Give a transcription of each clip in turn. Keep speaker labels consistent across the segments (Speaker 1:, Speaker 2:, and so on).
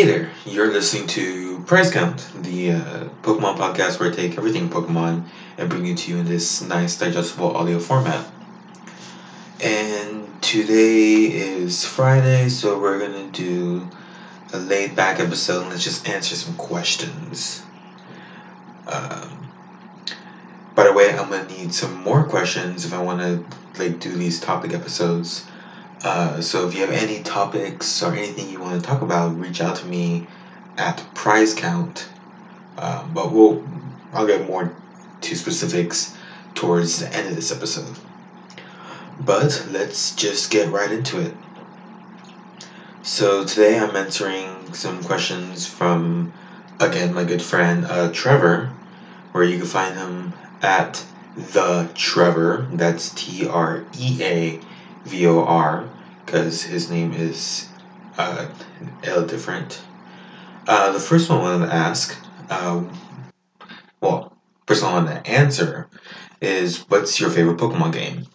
Speaker 1: Hey there, you're listening to Prize Count, the uh, Pokemon podcast where I take everything Pokemon and bring it to you in this nice, digestible audio format. And today is Friday, so we're gonna do a laid back episode and let's just answer some questions. Um, by the way, I'm gonna need some more questions if I want to like do these topic episodes. Uh, so if you have any topics or anything you want to talk about, reach out to me at prize count. Um, but we'll I'll get more to specifics towards the end of this episode. But let's just get right into it. So today I'm answering some questions from again my good friend uh, Trevor, where you can find him at the Trevor. That's T R E A V O R because his name is uh, a different. Uh, the first one I wanted to ask, um, well, first one I wanted to answer is what's your favorite Pokemon game?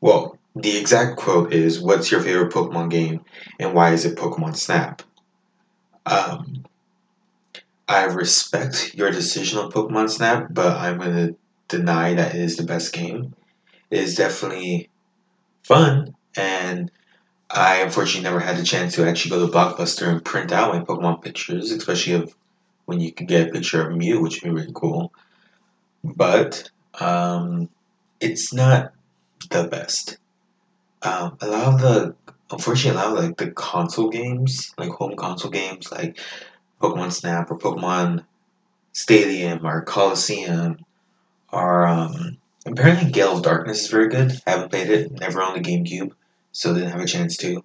Speaker 1: Well, the exact quote is what's your favorite Pokemon game and why is it Pokemon Snap? Um, I respect your decision on Pokemon Snap, but I'm going to deny that it is the best game. It is definitely fun, and I unfortunately never had the chance to actually go to Blockbuster and print out my Pokemon pictures, especially of when you could get a picture of Mew, which would be really cool. But um, it's not the best. Um, a lot of the, unfortunately, a lot of like the console games, like home console games, like Pokemon Snap or Pokemon Stadium or Coliseum, are um, apparently Gale of Darkness is very good. I haven't played it, never on the GameCube so didn't have a chance to.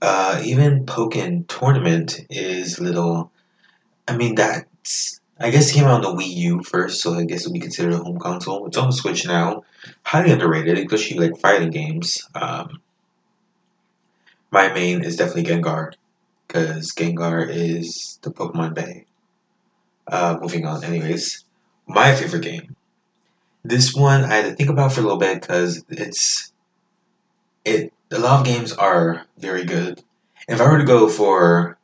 Speaker 1: Uh, even Pokken Tournament is little. I mean, that's. I guess it came out on the Wii U first, so I guess it'll be considered a home console. It's on the Switch now. Highly underrated, especially like fighting games. Um, my main is definitely Gengar, because Gengar is the Pokemon Bay. Uh, moving on, anyways. My favorite game. This one I had to think about for a little bit because it's it a lot of games are very good. If I were to go for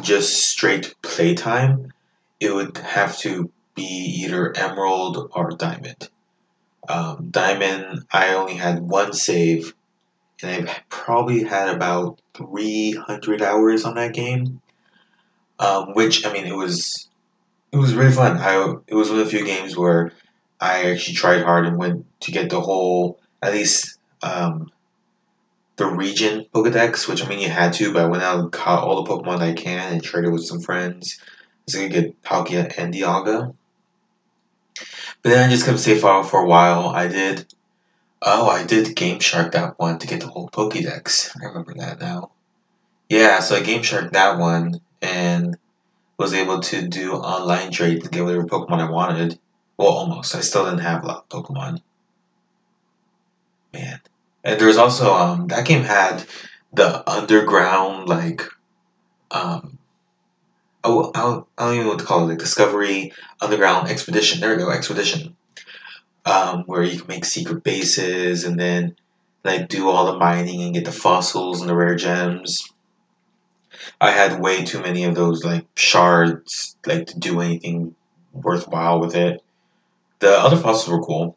Speaker 1: just straight playtime, it would have to be either Emerald or Diamond. Um, Diamond, I only had one save, and I've probably had about 300 hours on that game. Um, which I mean, it was it was really fun. I it was one of the few games where I actually tried hard and went to get the whole at least um, the region Pokedex, which I mean you had to, but I went out and caught all the Pokemon I can and traded with some friends. So I could get Palkia and Dialga. But then I just kept safe file for a while. I did oh, I did Game Shark that one to get the whole Pokedex. I remember that now. Yeah, so I Game Shark that one and was able to do online trade to get whatever Pokemon I wanted. Well, almost. I still didn't have a lot of Pokemon. Man. And there was also um that game had the underground like um oh I don't, I don't even know what to call it like Discovery Underground Expedition. There we go, Expedition. Um, where you can make secret bases and then like do all the mining and get the fossils and the rare gems. I had way too many of those like shards like to do anything worthwhile with it. The other fossils were cool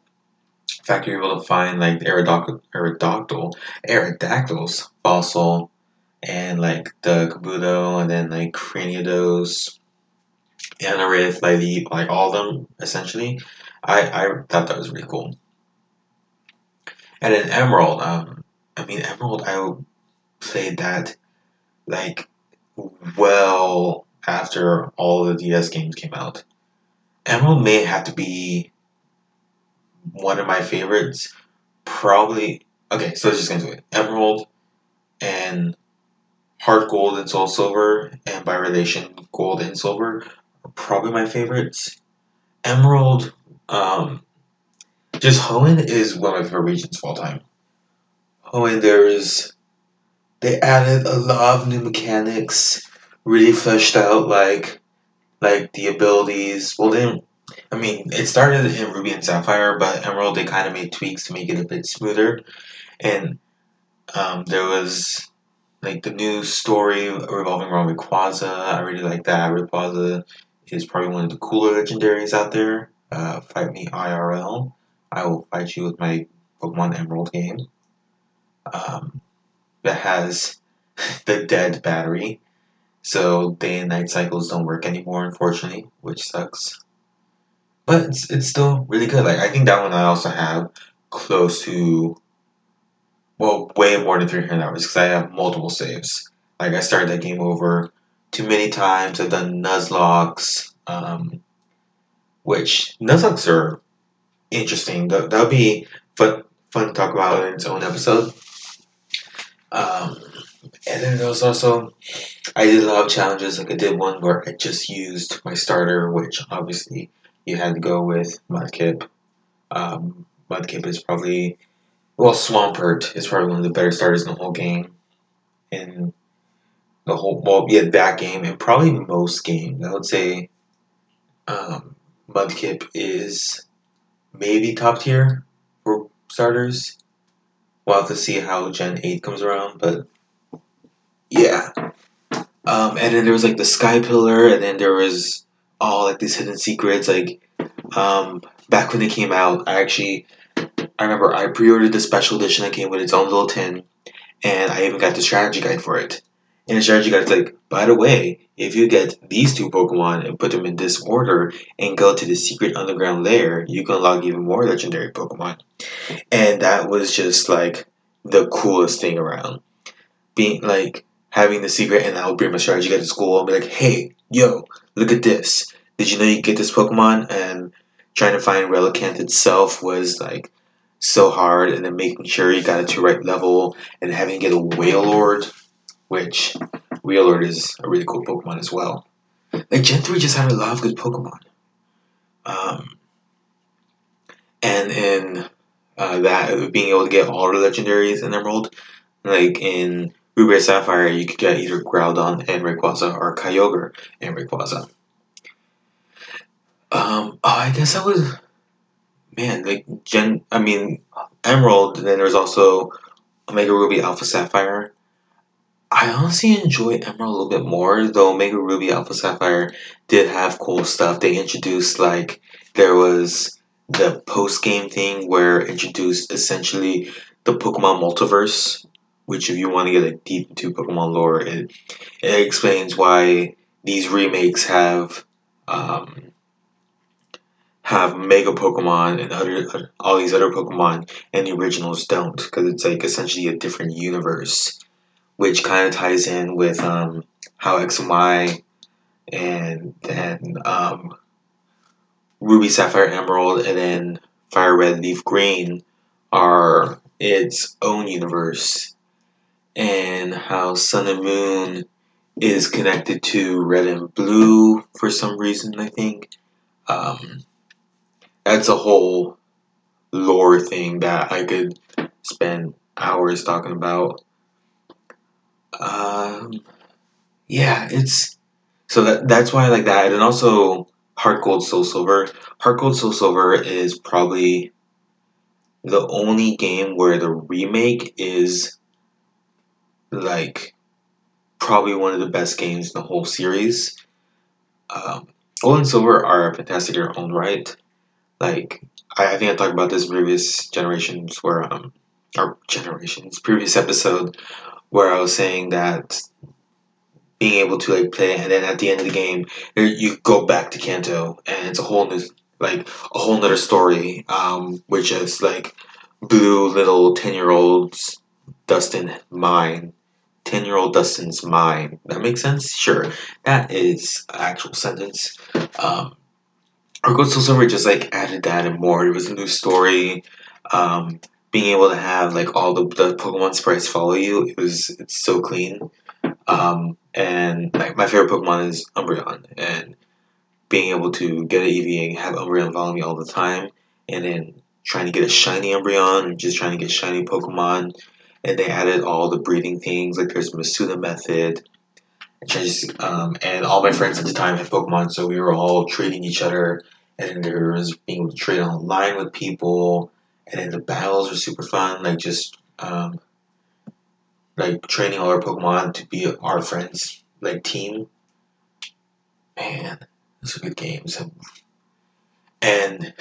Speaker 1: In fact you're able to find like Aerodactyl, Aerodactyl, Aerodactyl's fossil and like the Kabuto and then like Cranidos and Anorith, like, like all of them essentially. I, I thought that was really cool. And then Emerald, um, I mean Emerald, I played that like well after all the DS games came out. Emerald may have to be one of my favorites. Probably okay. So let's just get into it. Emerald and Heart Gold and Soul Silver, and by relation, Gold and Silver are probably my favorites. Emerald, um, just Hoenn is one of my favorite regions of all time. Hoenn, there's they added a lot of new mechanics, really fleshed out like like the abilities. Well, they didn't I mean, it started in Ruby and Sapphire, but Emerald they kind of made tweaks to make it a bit smoother, and um, there was like the new story revolving around Rayquaza. I really like that. Rayquaza is probably one of the cooler legendaries out there. Uh, fight me IRL. I will fight you with my Pokemon Emerald game. Um, that has the dead battery. So day and night cycles don't work anymore, unfortunately, which sucks. But it's, it's still really good. Like I think that one I also have close to well, way more than 300 hours because I have multiple saves. Like I started that game over too many times. I've done Nuzlockes, um, which Nuzlockes are interesting. That that'll be fun fun to talk about in its own episode. Um, and then there was also I did a lot of challenges. Like I did one where I just used my starter, which obviously you had to go with Mudkip. Um, Mudkip is probably well, Swampert is probably one of the better starters in the whole game. In the whole, well, yeah, that game, and probably most games. I would say um, Mudkip is maybe top tier for starters. We'll have to see how Gen 8 comes around, but yeah. Um, and then there was like the Sky Pillar, and then there was all like these hidden secrets. Like um, back when they came out, I actually I remember I pre-ordered the special edition that came with its own little tin, and I even got the strategy guide for it. And the strategy guide is like, by the way, if you get these two Pokemon and put them in this order and go to the secret underground lair, you can unlock even more legendary Pokemon. And that was just like the coolest thing around. Being like having the secret and I would bring my strategy guide to school and be like, hey, yo, look at this. Did you know you get this Pokemon? And trying to find Relicanth itself was like so hard, and then making sure you got it to the right level, and having to get a Wailord, which Wailord is a really cool Pokemon as well. Like Gen three just had a lot of good Pokemon, um, and in uh, that being able to get all the legendaries in Emerald, like in Ruby Sapphire, you could get either Groudon and Rayquaza or Kyogre and Rayquaza. Um, oh, I guess I was man, like Gen, I mean, Emerald. And then there's also Omega Ruby, Alpha Sapphire. I honestly enjoy Emerald a little bit more, though Omega Ruby, Alpha Sapphire did have cool stuff. They introduced like there was the post game thing where introduced essentially the Pokemon multiverse, which if you want to get like deep into Pokemon lore, it it explains why these remakes have um, have Mega Pokemon and other all these other Pokemon, and the originals don't, because it's like essentially a different universe, which kind of ties in with um, how X and Y, and then um, Ruby, Sapphire, Emerald, and then Fire Red, Leaf Green are its own universe, and how Sun and Moon is connected to Red and Blue for some reason. I think. Um, that's a whole lore thing that I could spend hours talking about. Um, yeah, it's so that that's why I like that, and also Heart Gold Soul Silver. Heart Gold Soul Silver is probably the only game where the remake is like probably one of the best games in the whole series. Um, Gold and Silver are fantastic in their own right like I, I think I talked about this previous generations where um our generations previous episode where I was saying that being able to like play and then at the end of the game you go back to Kanto and it's a whole new like a whole nother story um which is like blue little 10 year olds Dustin mind 10 year old Dustin's mind that makes sense sure that is actual sentence um Gold Soul Silver just like added that and more. It was a new story. Um, being able to have like all the, the Pokemon sprites follow you, it was it's so clean. Um, and like my favorite Pokemon is Umbreon, and being able to get an Eevee and have Umbreon follow me all the time, and then trying to get a shiny Umbreon, and just trying to get shiny Pokemon, and they added all the breathing things like there's Masuda method, just um, and all my friends at the time had Pokemon, so we were all trading each other and there was being able to trade online with people, and then the battles were super fun. Like just um, like training all our Pokemon to be our friends, like team. Man, those are good games. And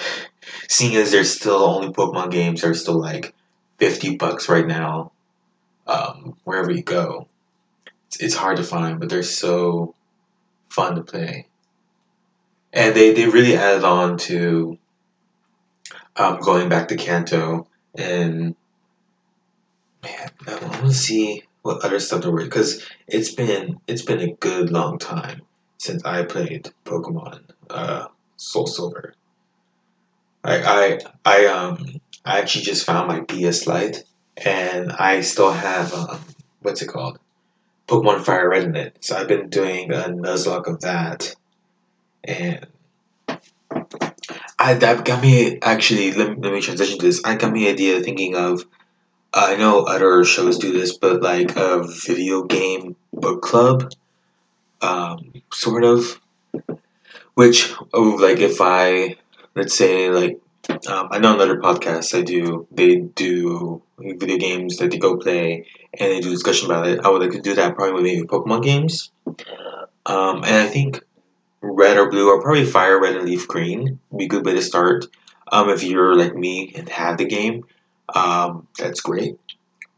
Speaker 1: seeing as there's still only Pokemon games are still like fifty bucks right now, um, wherever you go, it's, it's hard to find, but they're so fun to play. And they, they really added on to um, going back to Kanto and man, I want to see what other stuff there were because it's been it's been a good long time since I played Pokemon uh, Soul Silver. I I I um I actually just found my DS Lite and I still have um what's it called Pokemon Fire Red in it. So I've been doing a Nuzlocke of that and I that got me actually. Let, let me transition to this. I got me idea thinking of. I know other shows do this, but like a video game book club, um, sort of. Which, oh, like, if I, let's say, like, um, I know another podcast I do. They do video games that they go play, and they do discussion about it. I would like to do that probably with maybe Pokemon games. Um, and I think red or blue, or probably fire red and leaf green. Be a good way to start. Um, if you're like me and have the game, um, that's great.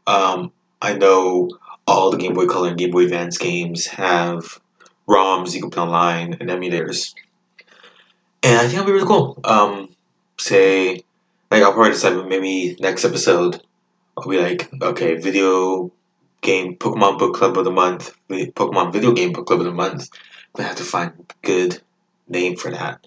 Speaker 1: Um, I know all the Game Boy Color and Game Boy Advance games have ROMs you can play online and emulators, and I think that'll be really cool. Say, like I'll probably decide maybe next episode. I'll be like, okay, video game Pokemon Book Club of the month, Pokemon Video Game Book Club of the month, I have to find good name for that.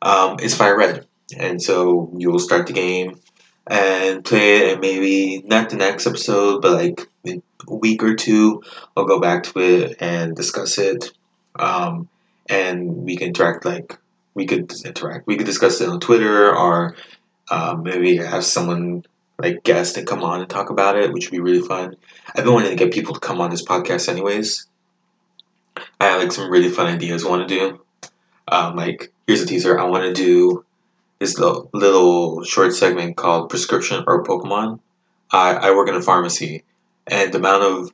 Speaker 1: Um, it's Fire Red. And so you'll start the game and play it, and maybe not the next episode, but like a week or two, I'll go back to it and discuss it. Um, and we can interact, like, we could interact. We could discuss it on Twitter or um, maybe have someone like guest and come on and talk about it, which would be really fun. I've been wanting to get people to come on this podcast, anyways. I have like some really fun ideas I want to do. Um, like here's a teaser. I want to do this little, little short segment called prescription or Pokemon. I, I work in a pharmacy, and the amount of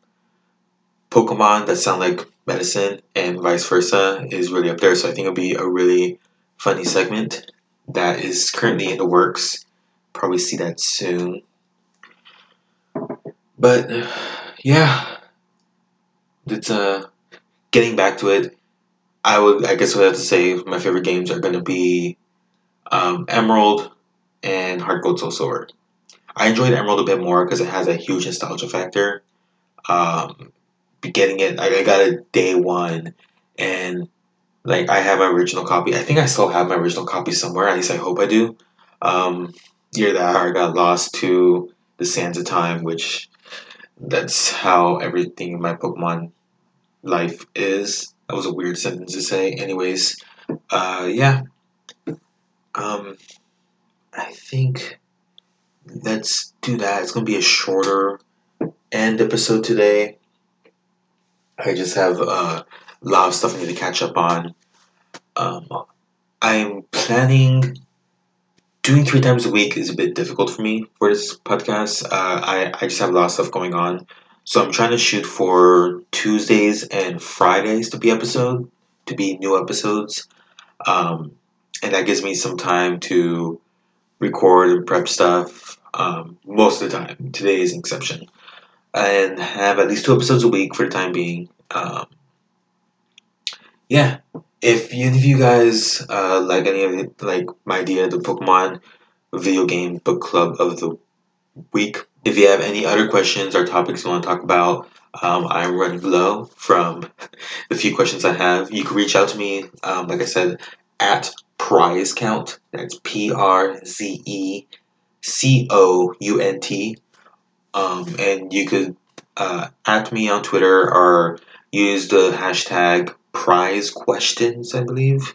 Speaker 1: Pokemon that sound like medicine and vice versa is really up there. So I think it'll be a really funny segment that is currently in the works. Probably see that soon. But yeah, it's uh, getting back to it, I would I guess I would have to say my favorite games are to be um, Emerald and Heart Gold Soul Silver. I enjoyed Emerald a bit more because it has a huge nostalgia factor. Um, getting it, I, I got it day one, and like I have my original copy. I think I still have my original copy somewhere. At least I hope I do. Um, year that I got lost to the sands of time, which that's how everything in my Pokemon life is. That was a weird sentence to say. Anyways, uh, yeah. Um, I think let's do that. It's gonna be a shorter end episode today. I just have uh, a lot of stuff I need to catch up on. Um, I'm planning doing three times a week is a bit difficult for me for this podcast. Uh, I, I just have a lot of stuff going on. So I'm trying to shoot for Tuesdays and Fridays to be episode to be new episodes, um, and that gives me some time to record and prep stuff. Um, most of the time, today is an exception, and have at least two episodes a week for the time being. Um, yeah, if any of you guys uh, like any of like my idea, the Pokemon video game book club of the week if you have any other questions or topics you want to talk about, um, I'm running low from the few questions I have. You can reach out to me, um, like I said, at Prize Count. That's P R Z E C O U N T. Um, and you could uh, at me on Twitter or use the hashtag prize questions, I believe.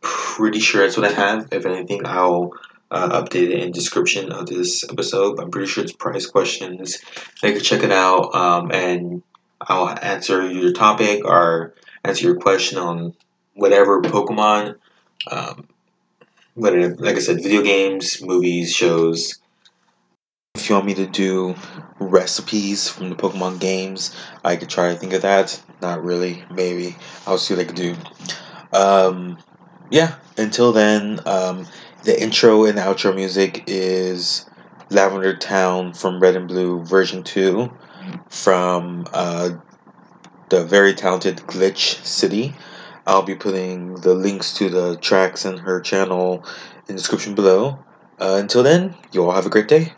Speaker 1: Pretty sure that's what I have. If anything, I'll uh, updated in description of this episode. I'm pretty sure it's prize questions. They can check it out, um, and I'll answer your topic or answer your question on whatever Pokemon. Um, like I said, video games, movies, shows. If you want me to do recipes from the Pokemon games, I could try to think of that. Not really, maybe. I'll see what I can do. Um, yeah, until then, um, the intro and outro music is Lavender Town from Red and Blue version 2 from uh, the very talented Glitch City. I'll be putting the links to the tracks and her channel in the description below. Uh, until then, you all have a great day.